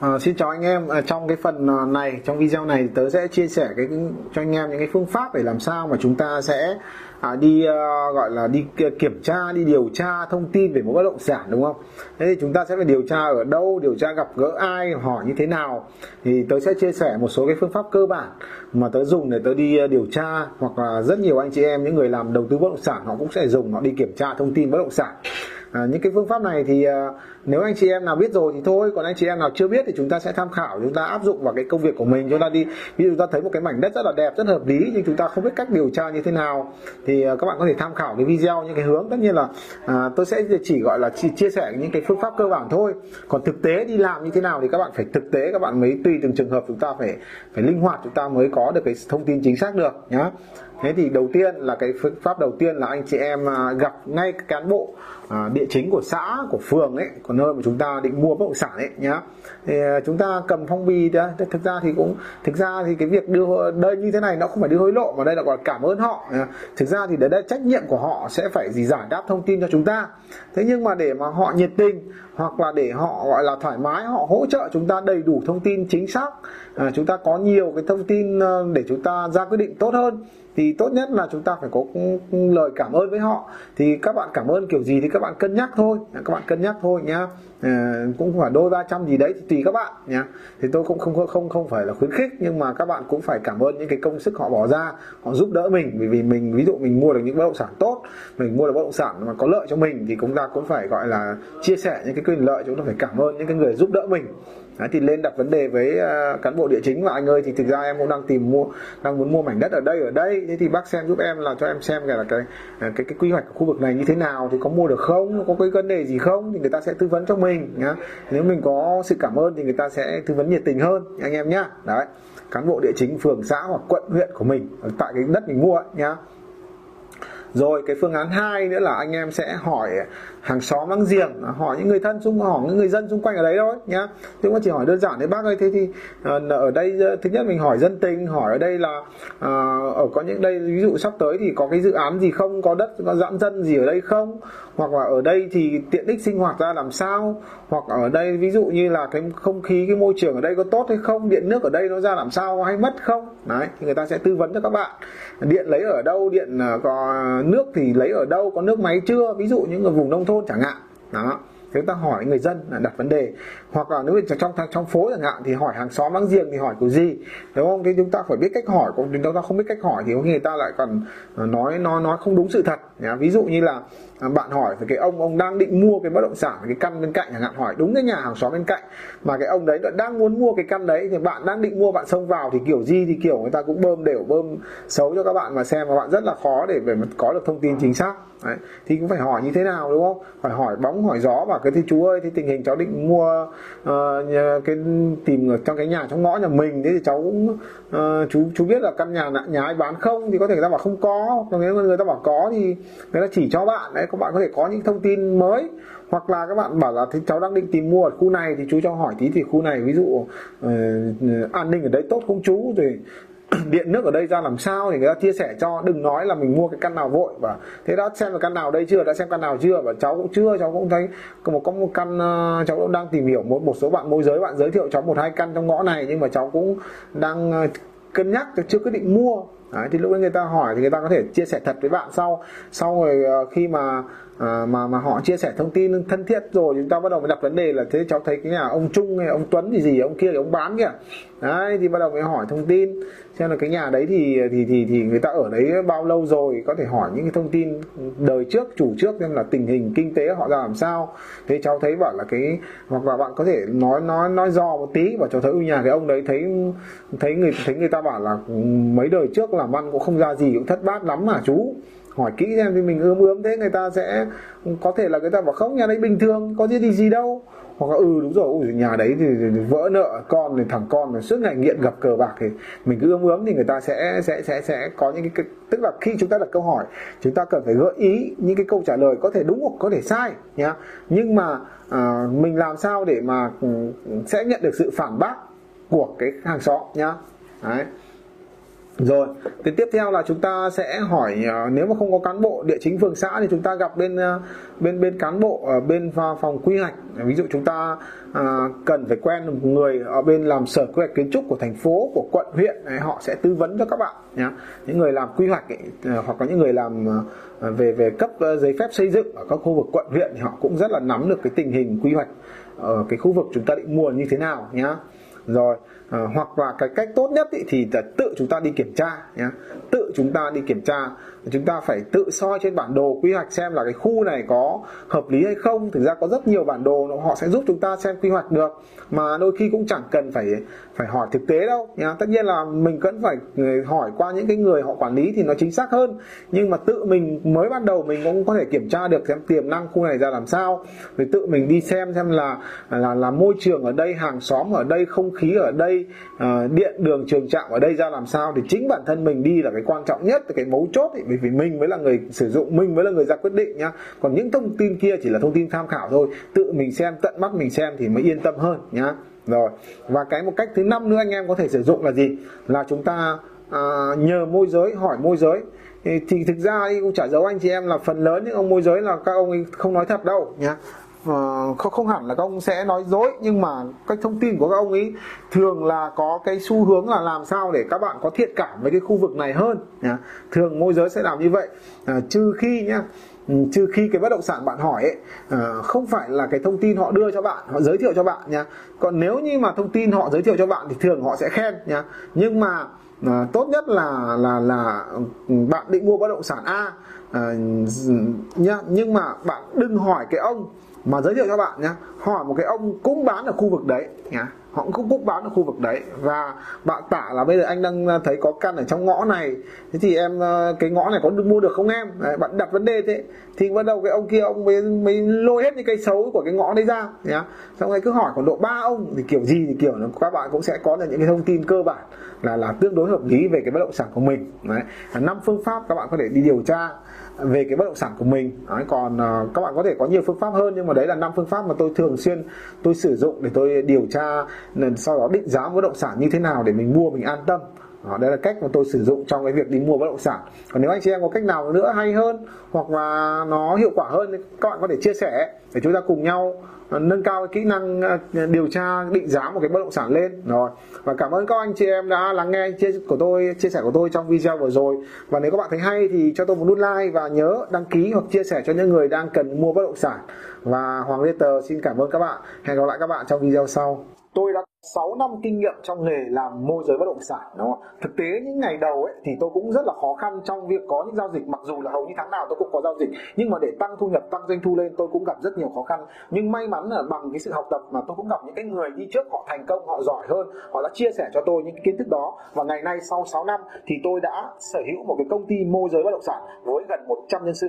À, xin chào anh em. À, trong cái phần ờ, này trong video này tớ sẽ chia sẻ cái cho anh em những cái phương pháp để làm sao mà chúng ta sẽ à, đi uh, gọi là đi kiểm tra đi điều tra thông tin về một bất động sản đúng không? Thế thì chúng ta sẽ phải điều tra ở đâu điều tra gặp gỡ ai hỏi như thế nào? Thì tớ sẽ chia sẻ một số cái phương pháp cơ bản mà tớ dùng để tớ đi điều tra hoặc là rất nhiều anh chị em những người làm đầu tư bất động sản họ cũng sẽ dùng họ đi kiểm tra thông tin bất động sản à, những cái phương pháp này thì à, nếu anh chị em nào biết rồi thì thôi còn anh chị em nào chưa biết thì chúng ta sẽ tham khảo chúng ta áp dụng vào cái công việc của mình. Chúng ta đi ví dụ chúng ta thấy một cái mảnh đất rất là đẹp rất hợp lý nhưng chúng ta không biết cách điều tra như thế nào thì à, các bạn có thể tham khảo cái video những cái hướng. Tất nhiên là à, tôi sẽ chỉ gọi là chỉ chia sẻ những cái phương pháp cơ bản thôi. Còn thực tế đi làm như thế nào thì các bạn phải thực tế các bạn mới tùy từng trường hợp chúng ta phải phải linh hoạt chúng ta mới có được cái thông tin chính xác được nhá thế thì đầu tiên là cái phương pháp đầu tiên là anh chị em à, gặp ngay cán bộ à, địa chính của xã của phường ấy của nơi mà chúng ta định mua bất động sản ấy nhá. Thì à, chúng ta cầm phong bì đó thực ra thì cũng thực ra thì cái việc đưa đây như thế này nó không phải đưa hối lộ mà đây là gọi cảm ơn họ thực ra thì đấy là trách nhiệm của họ sẽ phải gì giải đáp thông tin cho chúng ta. Thế nhưng mà để mà họ nhiệt tình hoặc là để họ gọi là thoải mái họ hỗ trợ chúng ta đầy đủ thông tin chính xác à, chúng ta có nhiều cái thông tin ờ, để chúng ta ra quyết định tốt hơn thì tốt nhất là chúng ta phải có lời cảm ơn với họ. Thì các bạn cảm ơn kiểu gì thì các bạn cân nhắc thôi. Các bạn cân nhắc thôi nhá. À, cũng phải đôi ba trăm gì đấy thì tùy các bạn nhá. Thì tôi cũng không không không phải là khuyến khích nhưng mà các bạn cũng phải cảm ơn những cái công sức họ bỏ ra họ giúp đỡ mình. Bởi vì mình ví dụ mình mua được những bất động sản tốt mình mua được bất động sản mà có lợi cho mình thì chúng ta cũng phải gọi là chia sẻ những cái quyền lợi chúng ta phải cảm ơn những cái người giúp đỡ mình. Đấy, thì lên đặt vấn đề với uh, cán bộ địa chính và anh ơi thì thực ra em cũng đang tìm mua đang muốn mua mảnh đất ở đây ở đây. Thế thì bác xem giúp em là cho em xem là cái cái à, cái, cái quy hoạch của khu vực này như thế nào thì có mua được không có cái vấn đề gì không thì người ta sẽ tư vấn cho mình nhá. Nếu mình có sự cảm ơn thì người ta sẽ tư vấn nhiệt tình hơn anh em nhá. Đấy cán bộ địa chính phường xã hoặc quận huyện của mình tại cái đất mình mua ấy, nhá. Rồi cái phương án hai nữa là anh em sẽ hỏi hàng xóm láng giềng à, hỏi những người thân xung, hỏi những người dân xung quanh ở đấy thôi, nhá. Chứ mà chỉ hỏi đơn giản thế bác ơi, thế thì à, ở đây ờ, thứ nhất mình hỏi dân tình, hỏi ở đây là à, ở có những đây, ví dụ sắp tới thì có cái dự án gì không, có đất, có giãn dân gì ở đây không? Hoặc là ở đây thì tiện ích sinh hoạt ra làm sao? Hoặc ở đây ví dụ như là cái không khí, cái môi trường ở đây có tốt hay không? Điện nước ở đây nó ra làm sao hay mất không? Đấy, thì người ta sẽ tư vấn cho các bạn. Điện lấy ở đâu, điện có nước thì lấy ở đâu, có nước máy chưa? Ví dụ những ở vùng nông thôn thôn chẳng hạn. Đó. Chúng ta hỏi người dân là đặt vấn đề hoặc là nếu trong trong phố chẳng hạn thì hỏi hàng xóm láng giềng thì hỏi kiểu gì đúng không thì chúng ta phải biết cách hỏi, còn chúng ta không biết cách hỏi thì có khi người ta lại còn ờ, nói nói nói không đúng sự thật nhá. ví dụ như là à, bạn hỏi về cái ông ông đang định mua cái bất động sản, cái căn bên cạnh chẳng hạn, hỏi đúng cái nhà hàng xóm bên cạnh, mà cái ông đấy đang muốn mua cái căn đấy thì bạn đang định mua, bạn xông vào thì kiểu gì thì kiểu người ta cũng bơm đều, bơm xấu cho các bạn mà xem và bạn rất là khó để về có được thông tin chính xác đấy. thì cũng phải hỏi như thế nào, đúng không phải hỏi bóng, hỏi gió và cái thì chú ơi thì tình hình cháu định mua uh, cái tìm ở trong cái nhà trong ngõ nhà mình thế thì cháu cũng uh, chú chú biết là căn nhà nhà ai bán không thì có thể người ta bảo không có. Còn nếu người ta bảo có thì người ta chỉ cho bạn. Đấy các bạn có thể có những thông tin mới. Hoặc là các bạn bảo là thì cháu đang định tìm mua ở khu này thì chú cho hỏi tí thì khu này ví dụ uh, an ninh ở đấy tốt không chú? Rồi điện nước ở đây ra làm sao thì người ta chia sẻ cho đừng nói là mình mua cái căn nào vội. Và thế đã xem là căn nào đây chưa đã xem căn nào chưa và cháu cũng chưa cháu cũng thấy có một có một căn ờ, cháu cũng đang tìm hiểu một một số bạn môi giới bạn giới thiệu cháu một hai căn trong ngõ này nhưng mà cháu cũng đang ờ, cân nhắc chưa quyết định mua. Đấy, thì lúc đấy người ta hỏi thì người ta có thể chia sẻ thật với bạn sau. Sau rồi ờ, khi mà à, mà mà họ chia sẻ thông tin thân thiết rồi chúng ta bắt đầu mới đặt vấn đề là thế cháu thấy cái nhà ông Trung hay ông Tuấn gì gì ông kia thì ông bán kìa. Đấy thì bắt đầu mới hỏi thông tin. Xem là cái nhà đấy thì thì thì thì người ta ở đấy bao lâu rồi có thể hỏi những cái thông tin đời trước chủ trước xem là tình hình kinh tế họ ra làm sao. Thế cháu thấy bảo là cái hoặc là bạn có thể nói nói nói dò một tí và cháu thấy nhà cái ông đấy thấy thấy người thấy người ta bảo là mấy đời trước làm ăn cũng không ra gì cũng thất bát lắm mà chú hỏi kỹ xem thì mình ươm ươm thế người ta sẽ có thể là người ta bảo không nhà đấy bình thường có gì gì đâu. Hoặc là ừ đúng rồi ui, nhà đấy thì, thì, thì vỡ nợ con thì thằng con mà suốt ngày nghiện gặp cờ bạc thì mình cứ ươm ướm thì người ta sẽ sẽ sẽ sẽ có những cái tức là khi chúng ta đặt câu hỏi chúng ta cần phải gợi ý những cái câu trả lời có thể đúng hoặc có thể sai nhá. Nhưng mà à, mình làm sao để mà ừ, sẽ nhận được sự phản bác của cái hàng xóm nhá. Đấy rồi thì tiếp theo là chúng ta sẽ hỏi ờ, nếu mà không có cán bộ địa chính phường xã thì chúng ta gặp bên ờ, bên bên cán bộ ở bên phòng quy hoạch. Ví dụ chúng ta à, cần phải quen một người ở bên làm sở quy hoạch kiến trúc của thành phố của quận huyện ấy, họ sẽ tư vấn cho các bạn nhé những người làm quy hoạch ấy, ờ, hoặc có những người làm về về cấp giấy phép xây dựng ở các khu vực quận huyện thì họ cũng rất là nắm được cái tình hình quy hoạch ở cái khu vực chúng ta định mua như thế nào nhá. Rồi à, hoặc là cái cách tốt nhất ý, thì là tự chúng ta đi kiểm tra nhé tự chúng ta đi kiểm tra. Chúng ta phải tự soi trên bản đồ quy hoạch xem là cái khu này có hợp lý hay không. Thực ra có rất nhiều bản đồ họ sẽ giúp chúng ta xem quy hoạch được. Mà đôi khi cũng chẳng cần phải phải hỏi thực tế đâu nhá. Tất nhiên là mình vẫn phải ờ, hỏi qua những cái người họ quản lý thì nó chính xác hơn. Nhưng mà tự mình mới bắt đầu mình cũng có thể kiểm tra được xem tiềm năng khu này ra làm sao. Rồi tự mình đi xem xem là là là môi trường ở đây hàng xóm ở đây không khí ở đây uh, điện đường trường trạm ở đây ra làm sao thì chính bản thân mình đi là cái quan trọng nhất cái mấu chốt ấy, bởi vì mình mới là người sử dụng mình mới là người ra quyết định nhá. Còn những thông tin kia chỉ là thông tin tham khảo thôi. Tự mình xem tận mắt mình xem thì mới yên tâm hơn nhá. Rồi và cái một cách thứ năm nữa anh em có thể sử dụng là gì? Là chúng ta à, nhờ môi giới hỏi môi giới. Thì, thì thực ra cũng trả dấu anh chị em là phần lớn những ông môi giới là các ông ấy không nói thật đâu nhá. Ờ, không không hẳn là các ông sẽ nói dối nhưng mà cái thông tin của các ông ấy thường là có cái xu hướng là làm sao để các bạn có thiện cảm với cái khu vực này hơn nhá. thường môi giới sẽ làm như vậy. À, trừ khi nhá ừ, trừ khi cái bất động sản bạn hỏi ấy à, không phải là cái thông tin họ đưa cho bạn họ giới thiệu cho bạn nhá. Còn nếu như mà thông tin họ giới thiệu cho bạn thì thường họ sẽ khen nhá. Nhưng mà à, tốt nhất là là là ừ, bạn định mua bất động sản A à, nhá. Nhưng mà bạn đừng hỏi cái ông mà giới thiệu cho bạn nhé hỏi một cái ông cũng bán ở khu vực đấy nhá. Họ cũng cũng bán ở khu vực đấy. Và bạn tả là bây giờ anh đang à, thấy có căn ở trong ngõ này. Thế thì em à, cái ngõ này có được mua được không em? Đấy, bạn đặt vấn đề thế. Thì bắt đầu cái ông kia ông mới mới lôi hết những cây xấu của cái ngõ đấy ra nhá. Xong rồi cứ hỏi khoảng độ ba ông. Thì kiểu gì thì kiểu các bạn cũng sẽ có được những cái thông tin cơ bản là là tương đối hợp lý về cái bất động sản của mình. Đấy năm phương pháp các bạn có thể đi điều tra về cái bất động sản của mình. Đấy, còn uh, các bạn có thể có nhiều phương pháp hơn nhưng mà đấy là năm phương pháp mà tôi thường xuyên tôi sử dụng để tôi điều tra sau đó định giá bất động sản như thế nào để mình mua mình an tâm đó, đây là cách mà tôi sử dụng trong cái việc đi mua bất động sản. Còn nếu anh chị em có cách nào nữa hay hơn hoặc là nó hiệu quả hơn thì các bạn có thể chia sẻ để chúng ta cùng nhau à, nâng cao kỹ năng à, điều tra định giá một cái bất động sản lên. Rồi và cảm ơn các anh chị em đã lắng nghe chia của tôi chia sẻ của tôi trong video vừa rồi. Và nếu các bạn thấy hay thì cho tôi một nút like và nhớ đăng ký hoặc chia sẻ cho những người đang cần mua bất động sản. Và Hoàng Lê Tờ xin cảm ơn các bạn. Hẹn gặp lại các bạn trong video sau tôi đã 6 năm kinh nghiệm trong nghề làm môi giới bất động sản, đúng không? Thực tế những ngày đầu ấy, thì tôi cũng rất là khó khăn trong việc có những giao dịch. Mặc dù là hầu như tháng nào tôi cũng có giao dịch, nhưng mà để tăng thu nhập, tăng doanh thu lên, tôi cũng gặp rất nhiều khó khăn. Nhưng may mắn là bằng cái sự học tập mà tôi cũng gặp những cái người đi trước, họ thành công, họ giỏi hơn, họ đã chia sẻ cho tôi những cái kiến thức đó. Và ngày nay sau 6 năm thì tôi đã sở hữu một cái công ty môi giới bất động sản với gần 100 nhân sự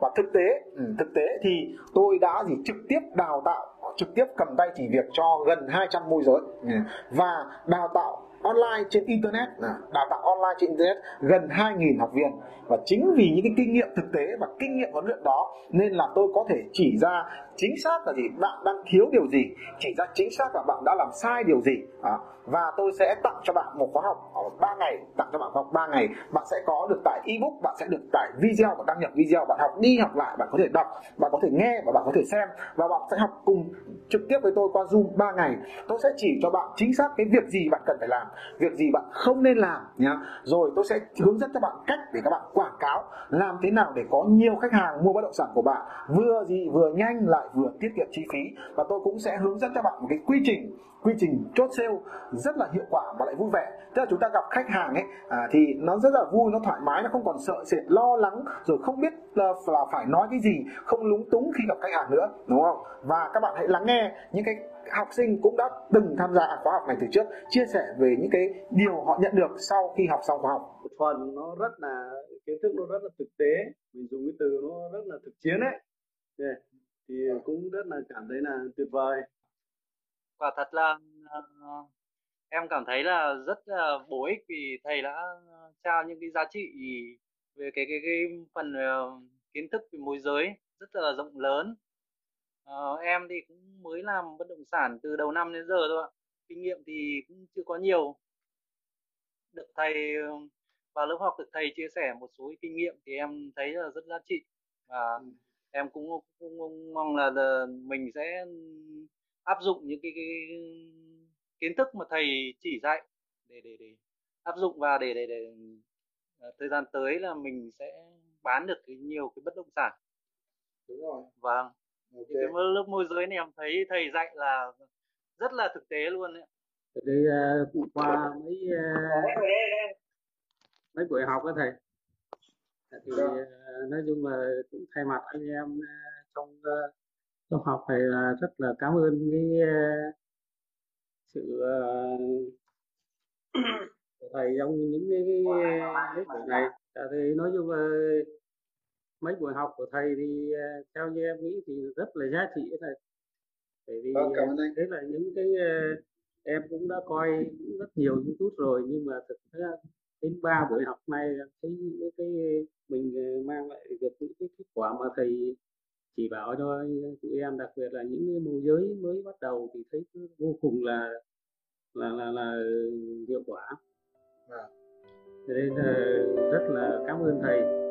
và thực tế ừ, thực tế thì tôi đã gì trực tiếp đào tạo trực tiếp cầm tay chỉ việc cho gần 200 môi giới. Ừ. Và đào tạo online trên internet đào tạo online trên internet gần 2.000 học viên. Và chính vì những cái kinh nghiệm thực tế và kinh nghiệm huấn luyện đó nên là tôi có thể chỉ ra chính xác là gì bạn đang thiếu điều gì chỉ ra chính xác là bạn đã làm sai điều gì. À, và tôi sẽ tặng cho bạn một khóa học ở 3 ngày tặng cho bạn học 3 ngày. Bạn sẽ có được tải ebook bạn sẽ được tải video và đăng nhập video bạn học đi học lại bạn có thể đọc bạn có thể nghe và bạn có thể xem. Và bạn sẽ học cùng trực tiếp với tôi qua zoom 3 ngày. Tôi sẽ chỉ cho bạn chính xác cái việc gì bạn cần phải làm việc gì bạn không nên làm nhá. Rồi tôi sẽ hướng dẫn cho bạn cách để các bạn quảng cáo làm thế nào để có nhiều khách hàng mua bất động sản của bạn. Vừa gì vừa nhanh lại vừa tiết kiệm chi phí. Và tôi cũng sẽ hướng dẫn cho bạn một cái quy trình quy trình chốt sale rất là hiệu quả và lại vui vẻ. Tức là chúng ta gặp khách hàng ấy à, thì nó rất là vui nó thoải mái nó không còn sợ sệt lo lắng rồi không biết là, là phải nói cái gì không lúng túng khi gặp khách hàng nữa đúng không? Và các bạn hãy lắng nghe những cái học sinh cũng đã từng tham gia khóa học này từ trước chia sẻ về những cái điều họ nhận được sau khi học xong khóa học. Một phần nó rất là kiến thức nó rất là thực tế mình dùng cái từ nó rất là thực chiến đấy. Yeah. thì cũng rất là cảm thấy là tuyệt vời. Quả thật là uh, em cảm thấy là rất là bổ ích vì thầy đã trao những cái giá trị về cái cái cái phần uh, kiến thức về môi giới rất là rộng lớn uh, em thì cũng mới làm bất động sản từ đầu năm đến giờ thôi ạ. Kinh nghiệm thì cũng chưa có nhiều. Được thầy vào lớp học được thầy chia sẻ một số kinh nghiệm thì em thấy là rất giá trị. Và ừ. em cũng, cũng, cũng mong là, là mình sẽ áp dụng những cái, cái kiến thức mà thầy chỉ dạy để để để áp dụng và để để để ờ, thời gian tới là mình sẽ bán được cái nhiều cái bất động sản. Đúng rồi. Vâng okay. cái lớp môi giới này em thấy thầy dạy là rất là thực tế luôn đấy đi uh, qua mấy uh, mấy buổi học đó thầy. Thì uh, nói chung là cũng thay mặt anh em uh, trong uh, trong học thầy là rất là cảm ơn cái uh, sự uh, thầy trong những cái, cái mấy buổi này. Thì nói chung là mấy buổi học của thầy thì uh, theo như em nghĩ thì rất là giá trị thầy bởi vì vâng, cảm ơn anh. đấy là những cái uh, em cũng đã coi rất nhiều youtube rồi nhưng mà thực ra đến ba buổi học này thấy những cái mình mang lại được những cái kết quả mà thầy chỉ bảo cho tụi em đặc biệt là những môi giới mới bắt đầu thì thấy vô cùng là là là, là hiệu quả à. nên là rất là cảm ơn thầy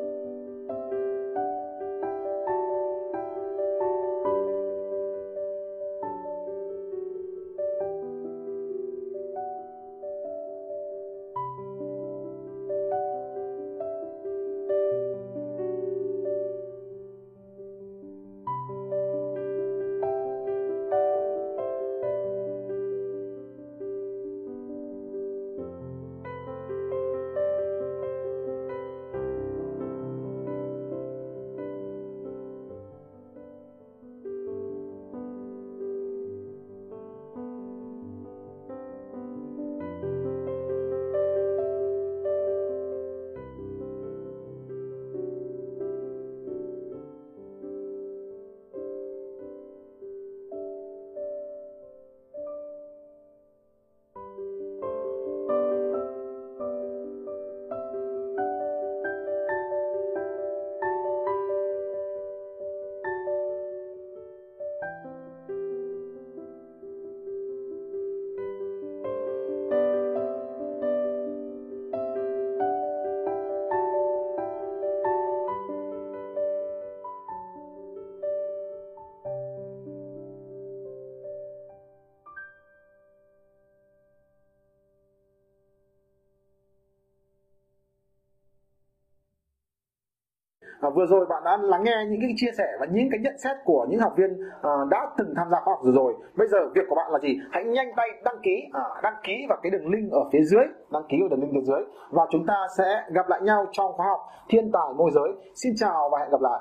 à, vừa rồi bạn đã lắng nghe những cái chia sẻ và những cái nhận xét của những học viên à, đã từng tham gia khóa học rồi rồi. Bây giờ việc của bạn là gì? Hãy nhanh tay đăng ký à, đăng ký vào cái đường link ở phía dưới đăng ký vào đường link phía dưới. Và chúng ta sẽ gặp lại nhau trong khóa học thiên tài môi giới. Xin chào và hẹn gặp lại.